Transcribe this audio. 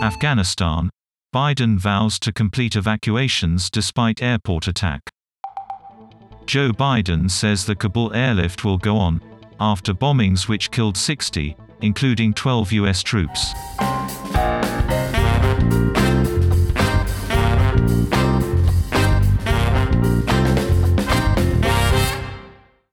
Afghanistan. Biden vows to complete evacuations despite airport attack. Joe Biden says the Kabul airlift will go on after bombings which killed 60, including 12 U.S. troops.